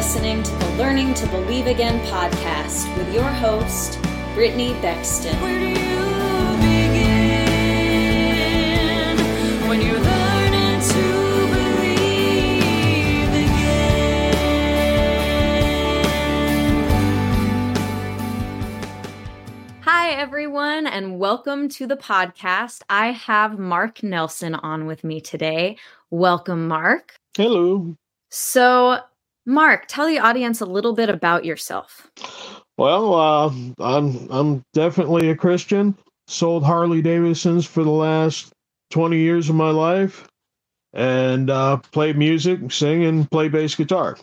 listening to the Learning to Believe Again podcast with your host, Brittany Bexton. Where do you begin when you're learning to believe again? Hi, everyone, and welcome to the podcast. I have Mark Nelson on with me today. Welcome, Mark. Hello. So, Mark, tell the audience a little bit about yourself. Well, uh, I'm I'm definitely a Christian. Sold Harley Davidsons for the last 20 years of my life, and uh, play music, sing, and play bass guitar.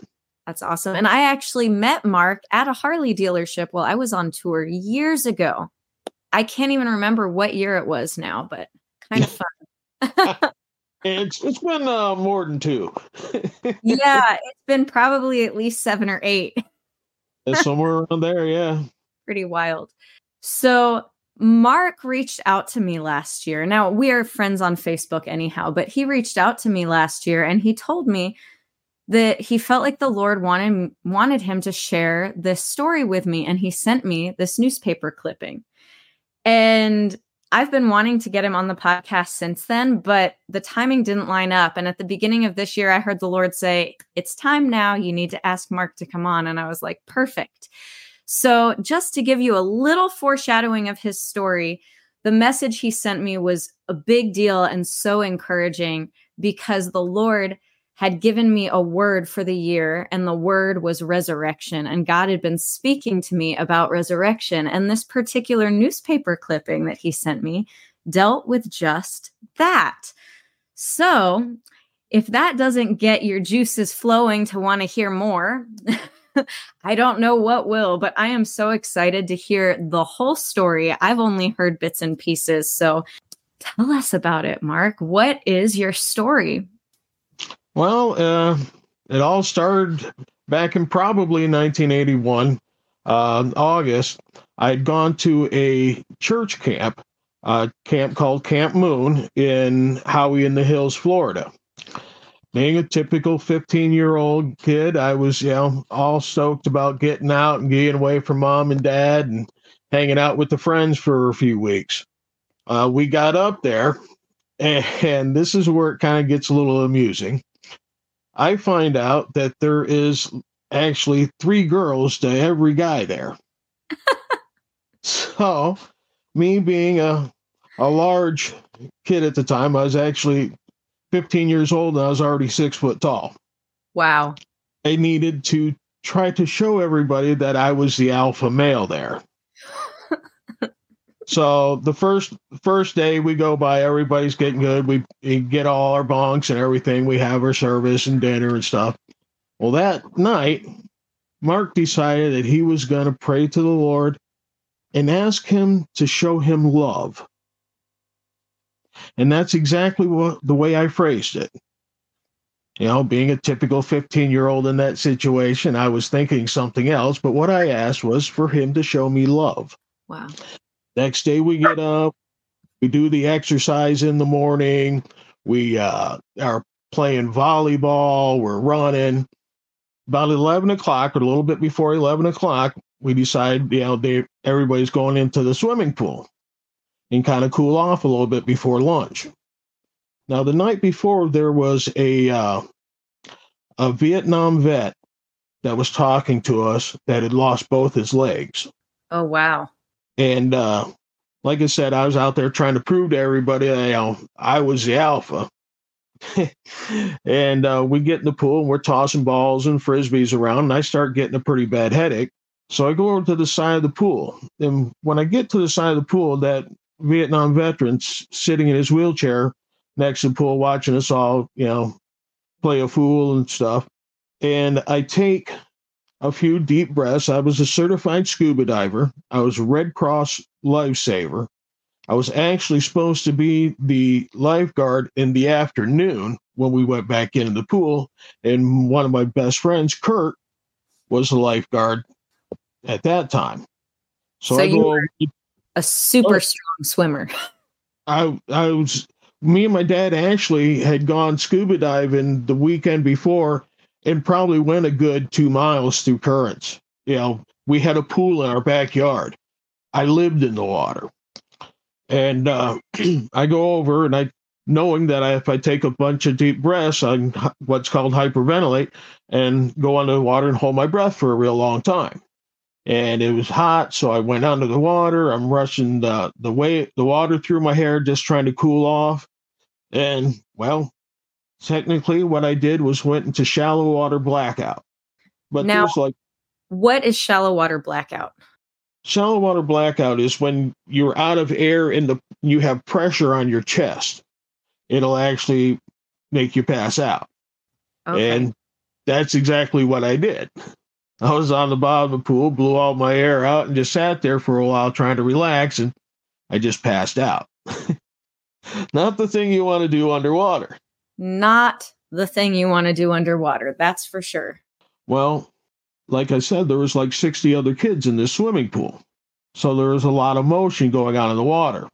That's awesome. And I actually met Mark at a Harley dealership while I was on tour years ago. I can't even remember what year it was now, but kind of fun. It's it's been uh, more than two. yeah, it's been probably at least seven or eight. It's somewhere around there, yeah. Pretty wild. So Mark reached out to me last year. Now we are friends on Facebook anyhow, but he reached out to me last year and he told me that he felt like the Lord wanted wanted him to share this story with me and he sent me this newspaper clipping. And I've been wanting to get him on the podcast since then, but the timing didn't line up. And at the beginning of this year, I heard the Lord say, It's time now. You need to ask Mark to come on. And I was like, Perfect. So, just to give you a little foreshadowing of his story, the message he sent me was a big deal and so encouraging because the Lord had given me a word for the year, and the word was resurrection. And God had been speaking to me about resurrection. And this particular newspaper clipping that He sent me dealt with just that. So, if that doesn't get your juices flowing to want to hear more, I don't know what will, but I am so excited to hear the whole story. I've only heard bits and pieces. So, tell us about it, Mark. What is your story? Well, uh, it all started back in probably 1981, uh, August. I'd gone to a church camp, a camp called Camp Moon in Howey in the Hills, Florida. Being a typical 15 year old kid, I was, you know, all stoked about getting out and getting away from mom and dad and hanging out with the friends for a few weeks. Uh, we got up there, and, and this is where it kind of gets a little amusing. I find out that there is actually three girls to every guy there. so, me being a a large kid at the time, I was actually 15 years old and I was already six foot tall. Wow. I needed to try to show everybody that I was the alpha male there. So the first first day we go by, everybody's getting good. We, we get all our bonks and everything. We have our service and dinner and stuff. Well, that night, Mark decided that he was going to pray to the Lord and ask him to show him love. And that's exactly what the way I phrased it. You know, being a typical 15 year old in that situation, I was thinking something else, but what I asked was for him to show me love. Wow. Next day we get up, we do the exercise in the morning, we uh, are playing volleyball, we're running. About 11 o'clock, or a little bit before 11 o'clock, we decide, you know, they, everybody's going into the swimming pool and kind of cool off a little bit before lunch. Now, the night before, there was a uh, a Vietnam vet that was talking to us that had lost both his legs. Oh wow! And uh, like I said, I was out there trying to prove to everybody that you know, I was the alpha. and uh, we get in the pool and we're tossing balls and frisbees around, and I start getting a pretty bad headache. So I go over to the side of the pool. And when I get to the side of the pool, that Vietnam veteran's sitting in his wheelchair next to the pool watching us all, you know, play a fool and stuff. And I take a few deep breaths. I was a certified scuba diver. I was a Red Cross lifesaver. I was actually supposed to be the lifeguard in the afternoon when we went back into the pool. And one of my best friends, Kurt, was the lifeguard at that time. So, So I you go were- over A super Oh. strong swimmer. I I was me and my dad actually had gone scuba diving the weekend before and probably went a good two miles through currents. You know, we had a pool in our backyard. I lived in the water. And uh, I go over and I, knowing that I, if I take a bunch of deep breaths, I what's called hyperventilate and go under the water and hold my breath for a real long time. And it was hot, so I went under the water. I'm rushing the the way the water through my hair, just trying to cool off. And well, technically, what I did was went into shallow water blackout. But Now- there's like What is shallow water blackout? shallow water blackout is when you're out of air and the you have pressure on your chest. It'll actually make you pass out. Okay. And that's exactly what I did. I was on the bottom of the pool, blew all my air out, and just sat there for a while trying to relax, and I just passed out. Not the thing you want to do underwater. Not the thing you want to do underwater. That's for sure. Well, like I said, there was like 60 other kids in this swimming pool. So there was a lot of motion going on in the water.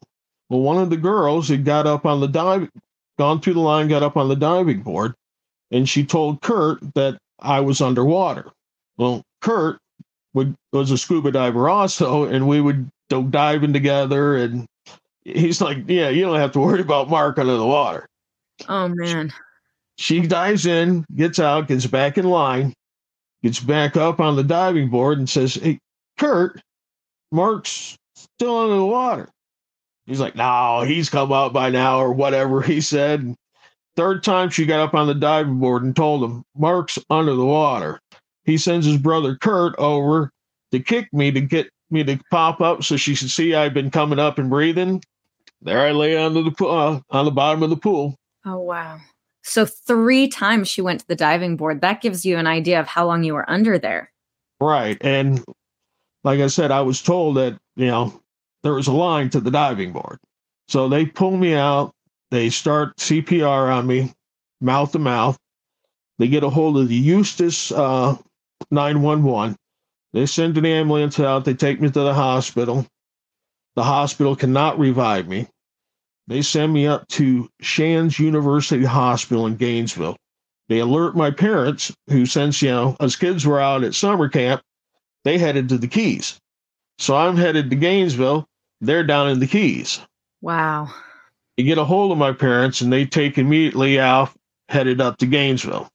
Well, one of the girls had got up on the dive, gone through the line, got up on the diving board, and she told Kurt that I was underwater. Well, Kurt would, was a scuba diver also, and we would go diving together. And he's like, Yeah, you don't have to worry about Mark under the water Oh man. she dives in, gets out, gets back in line, gets back up on the diving board, and says, Hey, Kurt, Mark's still under the water. He's like, No, he's come out by now, or whatever he said. Third time she got up on the diving board and told him, Mark's under the water. He sends his brother Kurt over to kick me to get me to pop up so she should see I've been coming up and breathing. There I lay under the uh, on the bottom of the pool. Oh wow. So three times she went to the diving board. That gives you an idea of how long you were under there. Right. And like I said, I was told that, you know, there was a line to the diving board. So they pull me out. They start CPR on me, mouth to mouth. They get a hold of the Eustis uh, 911. They send an ambulance out. They take me to the hospital. The hospital cannot revive me. They send me up to Shands University Hospital in Gainesville. They alert my parents, who, since, you know, us kids were out at summer camp, they headed to the Keys. So I'm headed to Gainesville. They're down in the Keys. Wow. You get a hold of my parents, and they take immediately out, headed up to Gainesville.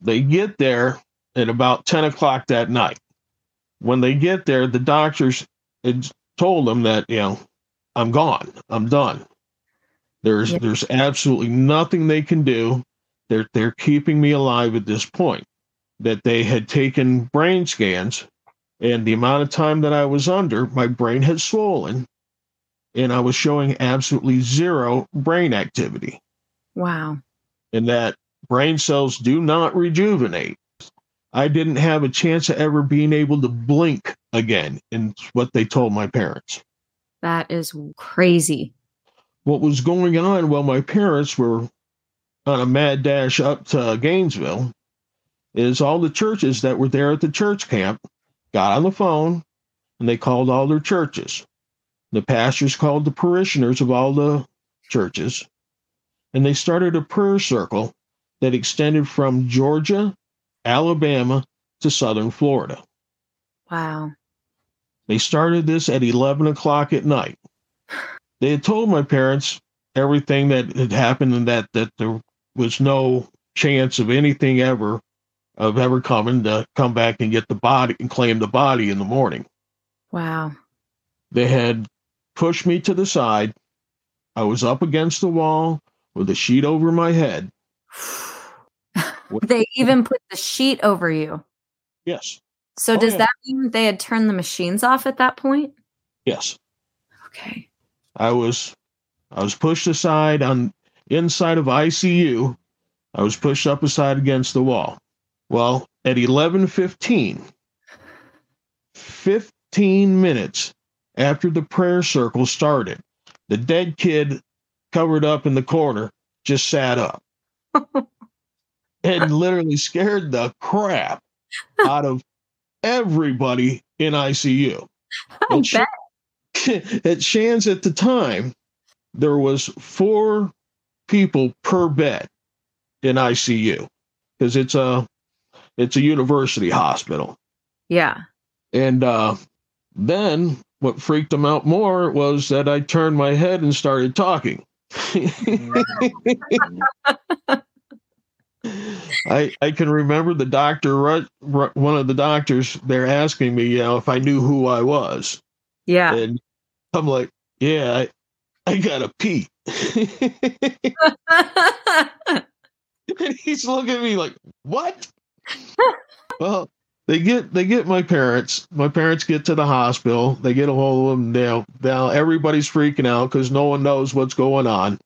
They get there at about 10 o'clock that night. When they get there, the doctors had told them that, you know, I'm gone. I'm done. There's Yeah. there's absolutely nothing they can do. They're they're keeping me alive at this point. That they had taken brain scans and the amount of time that I was under, my brain had swollen and I was showing absolutely zero brain activity. Wow. And that brain cells do not rejuvenate. I didn't have a chance of ever being able to blink again, and what they told my parents. That is crazy. What was going on while my parents were on a mad dash up to Gainesville is all the churches that were there at the church camp got on the phone and they called all their churches. The pastors called the parishioners of all the churches and they started a prayer circle that extended from Georgia, Alabama to southern Florida. Wow. They started this at 11 o'clock at night. They had told my parents everything that had happened and that, that there was no chance of anything ever, of ever coming to come back and get the body and claim the body in the morning. Wow. They had pushed me to the side. I was up against the wall with a sheet over my head. they even put the sheet over you. Yes, So Oh, does yeah. that mean they had turned the machines off at that point? yes. Okay. I was I was pushed aside on inside of ICU. I was pushed up aside against the wall. Well, at 11:15, 15 minutes after the prayer circle started, the dead kid covered up in the corner just sat up and literally scared the crap out of everybody in ICU. I And oh, bet. at Shands at the time, there was four people per bed in ICU because it's a it's a university hospital. Yeah. And uh, then what freaked them out more was that I turned my head and started talking. I I can remember the doctor, one of the doctors, they're asking me, you know, if I knew who I was, Yeah. and I'm like, yeah, I, I gotta pee. and he's looking at me like, what? well, they get they get my parents. My parents get to the hospital. They get a hold of them. Now, now everybody's freaking out because no one knows what's going on.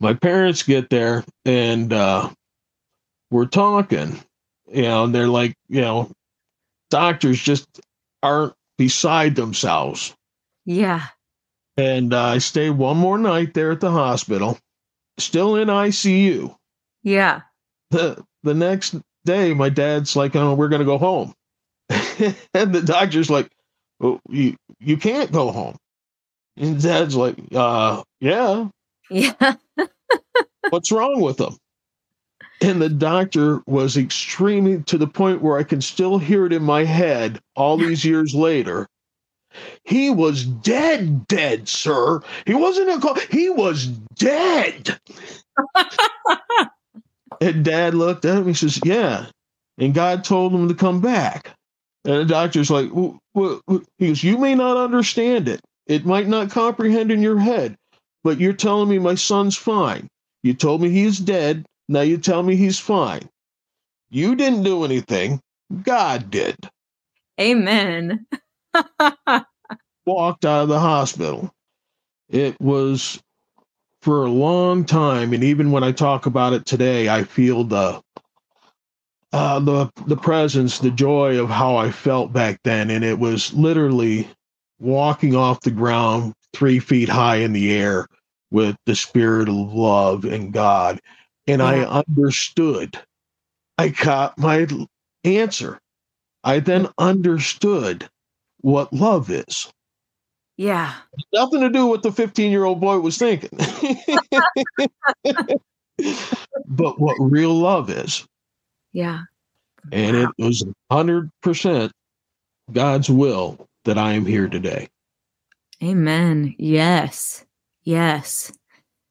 My parents get there and uh, we're talking. You know, and they're like, you know, doctors just aren't beside themselves. Yeah. And uh, I stayed one more night there at the hospital, still in ICU. Yeah. the the next day my dad's like oh we're gonna go home and the doctor's like well, you you can't go home and dad's like uh yeah Yeah. what's wrong with him and the doctor was extremely to the point where i can still hear it in my head all these years later he was dead dead sir he wasn't a co- he was dead And dad looked at him. He says, Yeah. And God told him to come back. And the doctor's like, "Wh- wh- wh-" He goes, You may not understand it. It might not comprehend in your head, but you're telling me my son's fine. You told me he's dead. Now you tell me he's fine. You didn't do anything. God did. Amen. Walked out of the hospital. It was for a long time, and even when I talk about it today, I feel the uh, the the presence, the joy of how I felt back then, and it was literally walking off the ground three feet high in the air with the spirit of love and God, and I understood. I got my answer. I then understood what love is. yeah. Nothing to do with the 15 year old boy was thinking. but what real love is. Yeah. And it was 100% God's will that I am here today. Amen. Yes. Yes.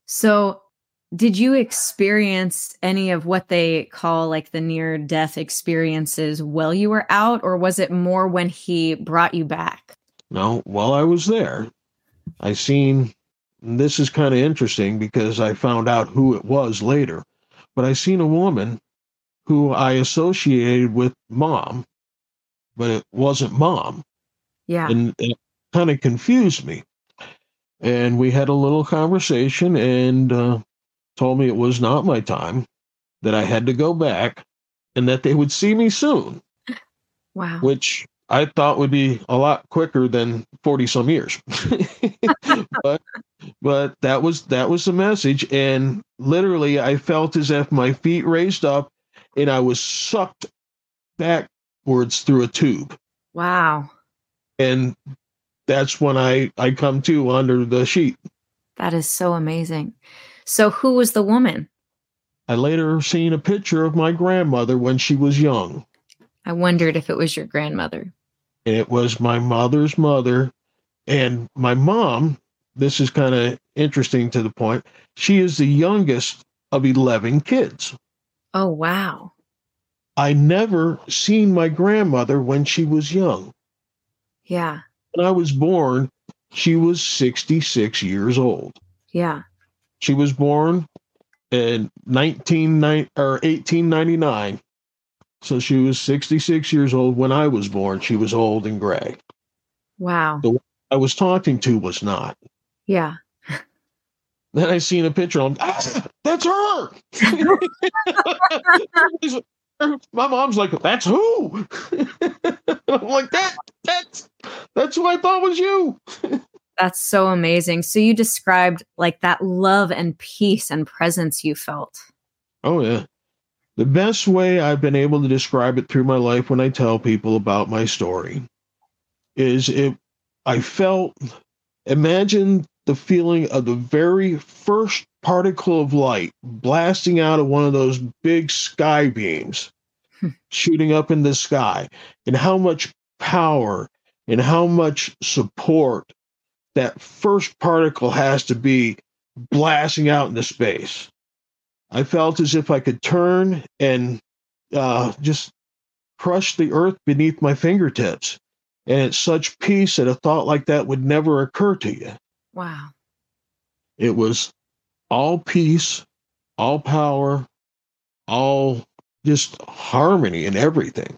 So, did you experience any of what they call like the near death experiences while you were out, or was it more when he brought you back? No, while I was there, I seen and this is kind of interesting because I found out who it was later, but I seen a woman who I associated with mom, but it wasn't mom. Yeah. and it kind of confused me. And we had a little conversation, and uh, told me it was not my time, that I had to go back, and that they would see me soon, wow. which I thought would be a lot quicker than forty some years. but but that was that was the message, and literally, I felt as if my feet raised up, and I was sucked backwards through a tube Wow. and that's when I I come to under the sheet. That is so amazing. So, who was the woman? I later seen a picture of my grandmother when she was young, I wondered if it was your grandmother. and it was my mother's mother, and my mom. This is kind of interesting to the point. She is the youngest of eleven kids. Oh, wow. I never seen my grandmother when she was young. Yeah. When I was born, she was sixty six years old. Yeah. She was born in 1990 or 1899. So she was 66 years old when I was born. She was old and gray. Wow. The I was talking to was not. Yeah. Then I seen a picture on ah, that's her. My mom's like, that's who? I'm like, that that's that's who I thought was you. That's so amazing. So, you described like that love and peace and presence you felt. Oh yeah. The best way I've been able to describe it through my life when I tell people about my story is it I felt imagine the feeling of the very first particle of light blasting out of one of those big sky beams Hmm. shooting up in the sky and how much power and how much support that first particle has to be blasting out into space. I felt as if I could turn and uh, just crush the earth beneath my fingertips. And it's such peace that a thought like that would never occur to you. Wow. It was all peace, all power, all just harmony and everything.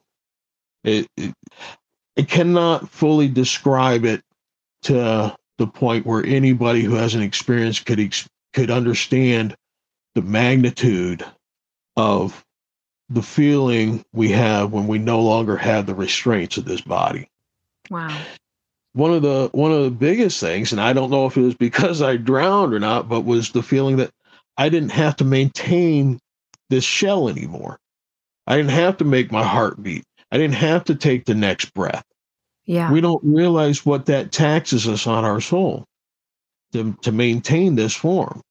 It, it, I cannot fully describe it to the point where anybody who has an experience could ex- could understand the magnitude of the feeling we have when we no longer have the restraints of this body. Wow. one of the one of the biggest things and i don't know if it was because i drowned or not but was the feeling that i didn't have to maintain this shell anymore. I didn't have to make my heart beat. I didn't have to take the next breath Yeah. we don't realize what that taxes us on our soul to, to maintain this form.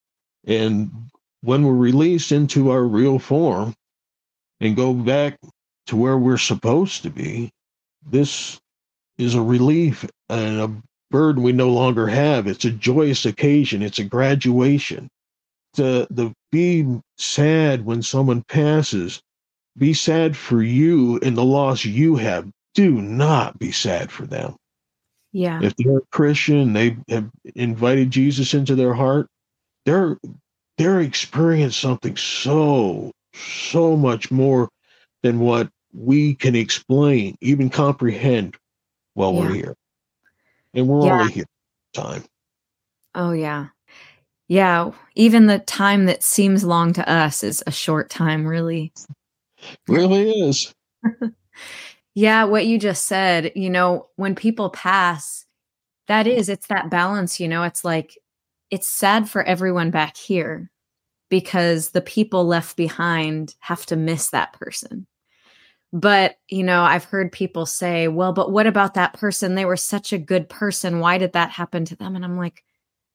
And when we're released into our real form and go back to where we're supposed to be this is a relief and a burden we no longer have. It's a joyous occasion. It's a graduation. To the be sad when someone passes. Be sad for you and the loss you have do not be sad for them yeah. if they're a christian they have invited jesus into their heart they're they're experiencing something so so much more than what we can explain even comprehend while we're here and we're Yeah. only here time Oh, yeah. Yeah. Even the time that seems long to us is a short time, really. really is Yeah. What you just said, you know, when people pass, that is, it's that balance, you know, it's like, it's sad for everyone back here because the people left behind have to miss that person. But, you know, I've heard people say, well, but what about that person? They were such a good person. Why did that happen to them? And I'm like,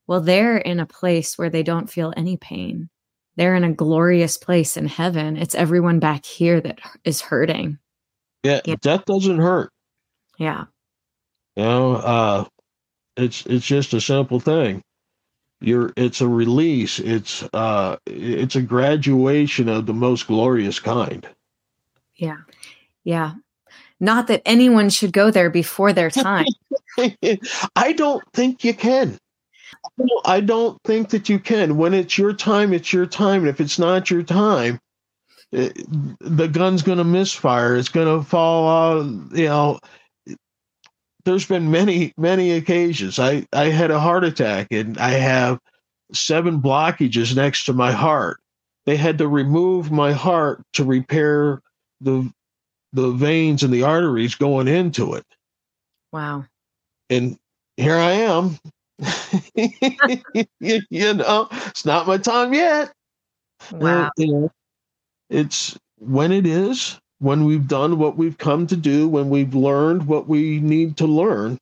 well, they're in a place where they don't feel any pain. They're in a glorious place in heaven. It's everyone back here that is hurting. Yeah, Yeah. death doesn't hurt Yeah. you know uh it's it's just a simple thing you're it's a release it's uh it's a graduation of the most glorious kind Yeah. Yeah. Not that anyone should go there before their time. I don't think you can. I don't- I don't think that you can. When it's your time, it's your time. And if it's not your time, it, the gun's going to misfire. It's going to fall out. You know, there's been many, many occasions. I, I had a heart attack and I have seven blockages next to my heart. They had to remove my heart to repair the the veins and the arteries going into it Wow. and here I am. you, know, it's not my time yet. Wow. You know, it's when it is, when we've done what we've come to do, when we've learned what we need to learn.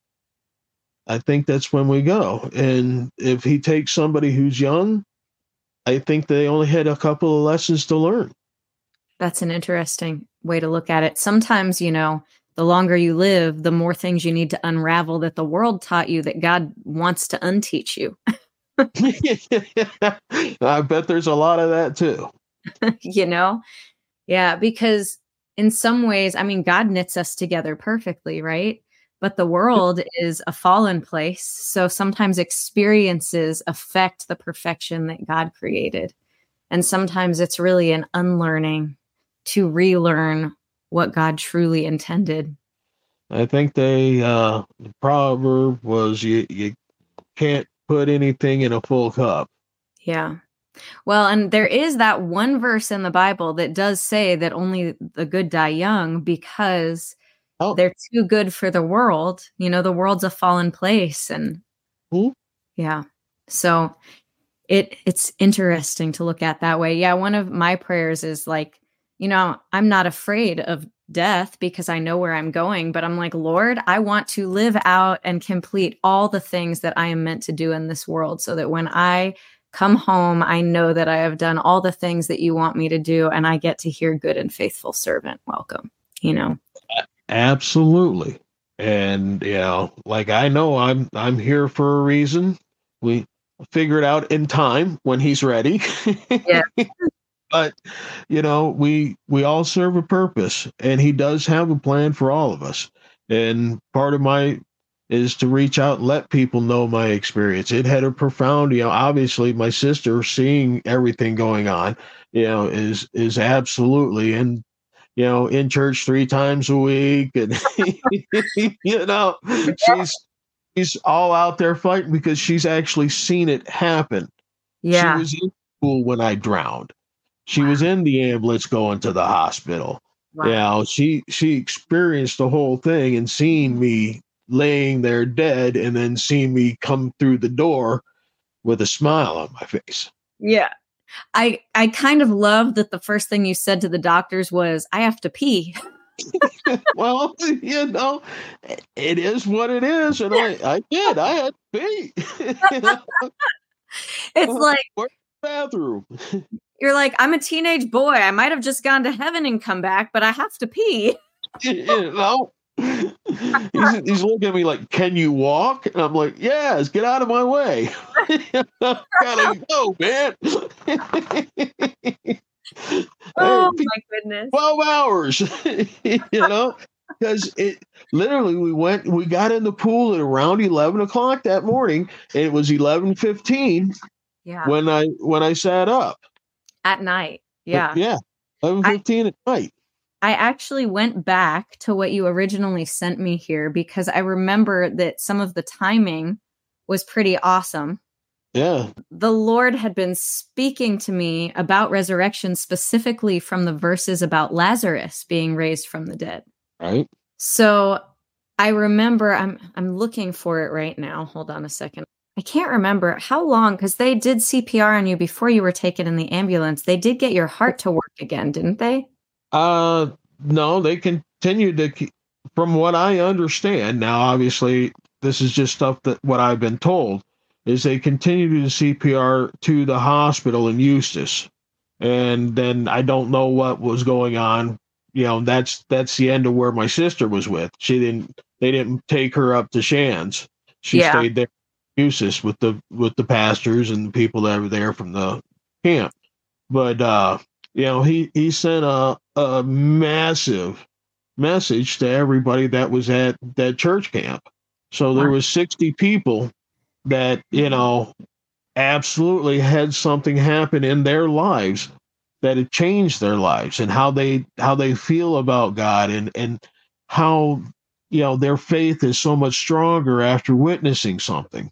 I think that's when we go. And if he takes somebody who's young, I think they only had a couple of lessons to learn. That's an interesting way to look at it. Sometimes, you know, the longer you live, the more things you need to unravel that the world taught you that God wants to unteach you. I bet there's a lot of that too. you know? Yeah, because in some ways, I mean, God knits us together perfectly, right? But the world is a fallen place. So sometimes experiences affect the perfection that God created. And sometimes it's really an unlearning to relearn what God truly intended. I think they uh the proverb was you you can't put anything in a full cup. Yeah. Well, and there is that one verse in the Bible that does say that only the good die young because Oh. they're too good for the world. You know, the world's a fallen place and Hmm. yeah. So it it's interesting to look at that way. Yeah, one of my prayers is like, you know, I'm not afraid of death because I know where I'm going, but I'm like, Lord, I want to live out and complete all the things that I am meant to do in this world so that when I come home. I know that I have done all the things that you want me to do, and I get to hear good and faithful servant. Welcome. You know, Absolutely. And you know, like I know I'm I'm here for a reason. We figure it out in time when he's ready. Yeah. but you know, we we all serve a purpose and he does have a plan for all of us. And part of my is to reach out and let people know my experience. It had a profound, you know, obviously my sister seeing everything going on, you know, is is absolutely and you know, in church three times a week and you know, she's she's all out there fighting because she's actually seen it happen. yeah, She was in school when I drowned. She was in the ambulance going to the hospital. wow. You know, she she experienced the whole thing and seeing me laying there dead and then seeing me come through the door with a smile on my face. Yeah. I I kind of love that the first thing you said to the doctors was, I have to pee. well, you know, it is what it is. And I, I did. I had to pee. It's like Where's the bathroom. you're like, I'm a teenage boy. I might have just gone to heaven and come back, but I have to pee. you know he's, he's looking at me like can you walk and i'm like yes get out of my way gotta go man Oh Hey, my goodness. 12 hours you know because it literally we went we got in the pool at around 11 o'clock that morning and it was 11.15 Yeah. when i when i sat up At night. But Yeah. yeah 11.15 at night I actually went back to what you originally sent me here because I remember that some of the timing was pretty awesome. yeah The Lord had been speaking to me about resurrection specifically from the verses about Lazarus being raised from the dead. right So I remember I'm I'm looking for it right now. Hold on a second. I can't remember how long because they did CPR on you before you were taken in the ambulance. They did get your heart to work again, didn't they? Uh, no, they continued to, from what I understand. Now, obviously, this is just stuff that what I've been told is they continued to CPR to the hospital in Eustis, and then I don't know what was going on. You know, that's that's the end of where my sister was with. She didn't. They didn't take her up to Shands. She Yeah. stayed there, Eustis, with the with the pastors and the people that were there from the camp. But uh, you know, he he sent a a massive message to everybody that was at that church camp. So there was 60 people that, you know, absolutely had something happen in their lives that it changed their lives and how they how they feel about God and and how you know their faith is so much stronger after witnessing something.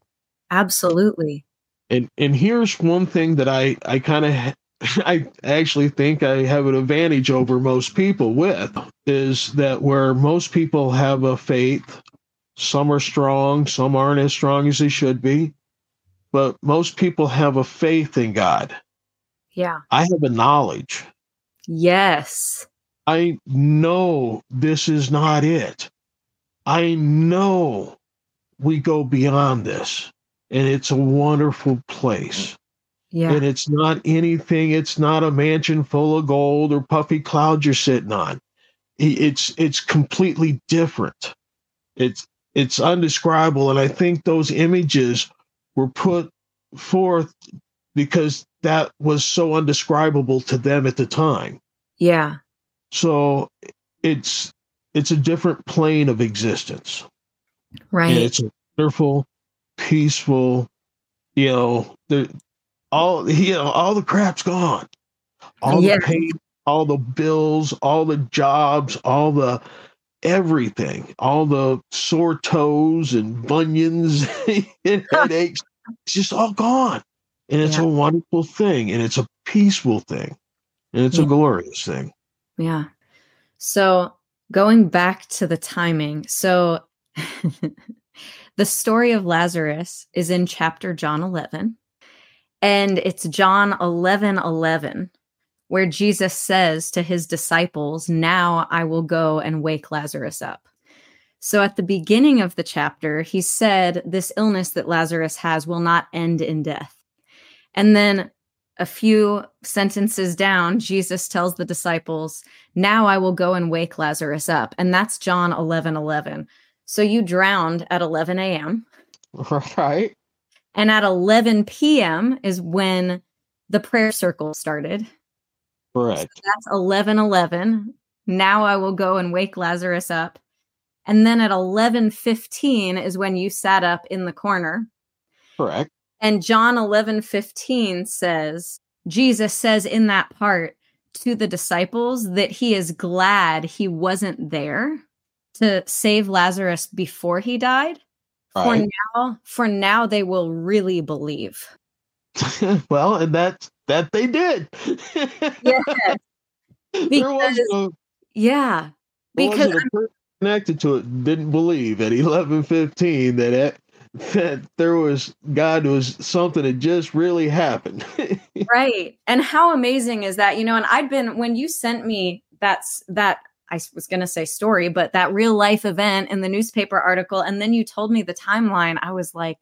Absolutely. And and here's one thing that I I kind of I actually think I have an advantage over most people with is that where most people have a faith, some are strong, some aren't as strong as they should be, but most people have a faith in God. Yeah. I have a knowledge. Yes. I know this is not it. I know we go beyond this, and it's a wonderful place. Yeah. and it's not anything it's not a mansion full of gold or puffy clouds you're sitting on it's it's completely different it's it's undescribable and i think those images were put forth because that was so undescribable to them at the time Yeah. so it's it's a different plane of existence and Right. it's a wonderful peaceful you know the all you know all the crap's gone all Yeah. the pain all the bills all the jobs all the everything all the sore toes and bunions and headaches it's just all gone and it's Yeah. a wonderful thing and it's a peaceful thing and it's Yeah. a glorious thing Yeah. So going back to the timing. So the story of Lazarus is in chapter John 11. And it's John 11 11, where Jesus says to his disciples, Now I will go and wake Lazarus up. So at the beginning of the chapter, he said, This illness that Lazarus has will not end in death. And then a few sentences down, Jesus tells the disciples, Now I will go and wake Lazarus up. And that's John 11 11. So you drowned at 11 a.m. Right. And at 11 p.m. is when the prayer circle started. Correct. That's 11 11. Now I will go and wake Lazarus up. And then at 11 15 is when you sat up in the corner. Correct. And John 11 15 says, Jesus says in that part to the disciples that he is glad he wasn't there to save Lazarus before he died. For now, for now they will really believe. well, and that that they did. Because- Yeah. Because wasn't a person connected to it didn't believe at eleven fifteen that it, that there was God was something that just really happened. right and how amazing is that you know and i'd been when you sent me that's that i was going to say story but that real life event in the newspaper article and then you told me the timeline i was like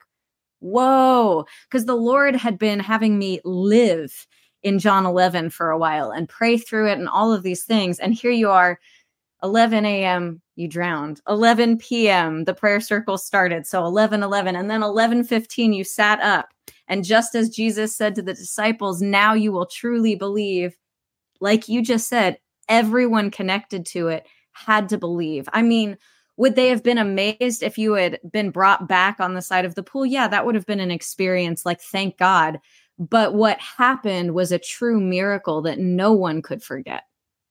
whoa because the lord had been having me live in john 11 for a while and pray through it and all of these things and here you are 11 a.m you drowned 11 p.m the prayer circle started so 11 11 and then 11 15 you sat up and just as Jesus said to the disciples, now you will truly believe, like you just said, everyone connected to it had to believe. I mean, would they have been amazed if you had been brought back on the side of the pool? Yeah, that would have been an experience like, thank God. But what happened was a true miracle that no one could forget.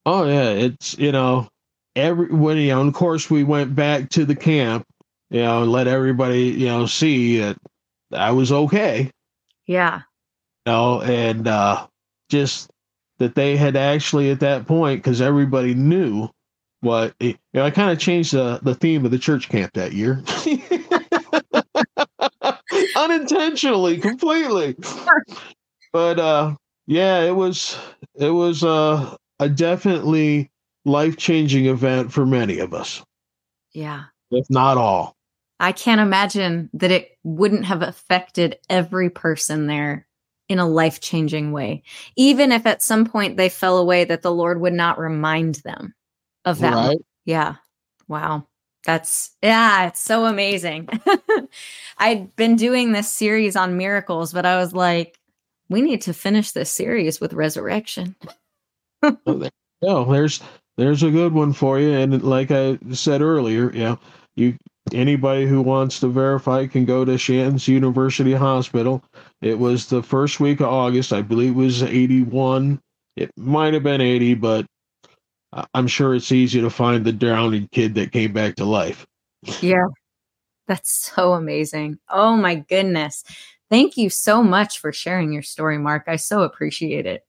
oh yeah, it's you know every when you know, of course we went back to the camp, you know, and let everybody you know see that I was okay. Yeah. you know, and uh, just that they had actually at that point because everybody knew what you know. I kind of changed the the theme of the church camp that year, unintentionally, completely. But uh, yeah, it was it was uh, a definitely life changing event for many of us, Yeah. if not all. I can't imagine that it wouldn't have affected every person there in a life changing way. Even if at some point they fell away, that the Lord would not remind them of that. Right? Yeah. Wow. That's, yeah, it's so amazing. I'd been doing this series on miracles, but I was like, we need to finish this series with resurrection. No, there's there's a good one for you, and like I said earlier, you know, you anybody who wants to verify can go to Shands University Hospital. It was the first week of August, I believe it was 81. It might have been 80, but I'm sure it's easy to find the drowning kid that came back to life. Yeah. That's so amazing. Oh my goodness. Thank you so much for sharing your story, Mark. I so appreciate it.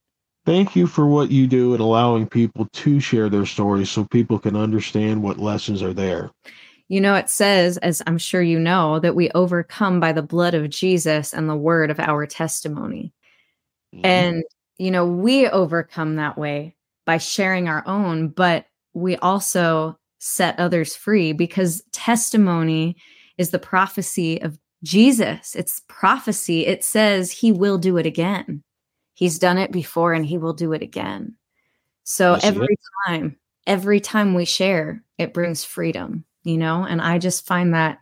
Thank you for what you do and allowing people to share their stories so people can understand what lessons are there. You know, it says, as I'm sure you know, that we overcome by the blood of Jesus and the word of our testimony. And, you know, we overcome that way by sharing our own, but we also set others free because testimony is the prophecy of Jesus. It's prophecy. It says he will do it again. He's done it before and he will do it again. So every time, every time we share, it brings freedom, you know? And I just find that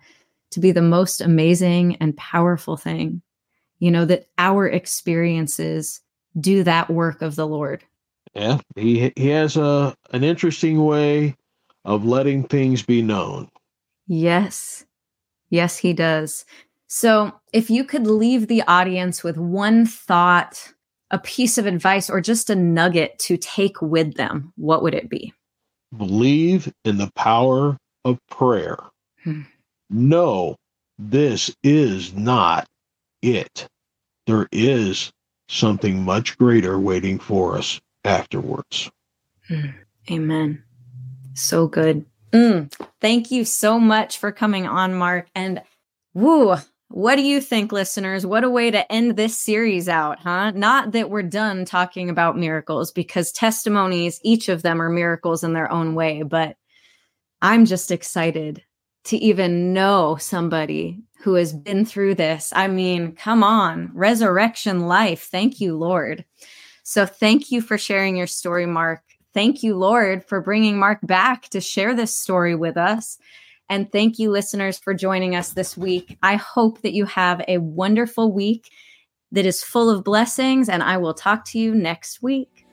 to be the most amazing and powerful thing, you know, that our experiences do that work of the Lord. Yeah, he he has a an interesting way of letting things be known. Yes. Yes, he does. So, if you could leave the audience with one thought, a piece of advice, or just a nugget to take with them, what would it be? Believe in the power of prayer. Hmm. No, this is not it. There is something much greater waiting for us afterwards. Amen. So good. Mm, thank you so much for coming on, Mark. And woo, what do you think, listeners? What a way to end this series out, huh? Not that we're done talking about miracles because testimonies, each of them are miracles in their own way, but I'm just excited to even know somebody who has been through this. I mean, come on, resurrection life. Thank you, Lord. So thank you for sharing your story, Mark. Thank you, Lord, for bringing Mark back to share this story with us. And thank you, listeners, for joining us this week. I hope that you have a wonderful week that is full of blessings, and I will talk to you next week.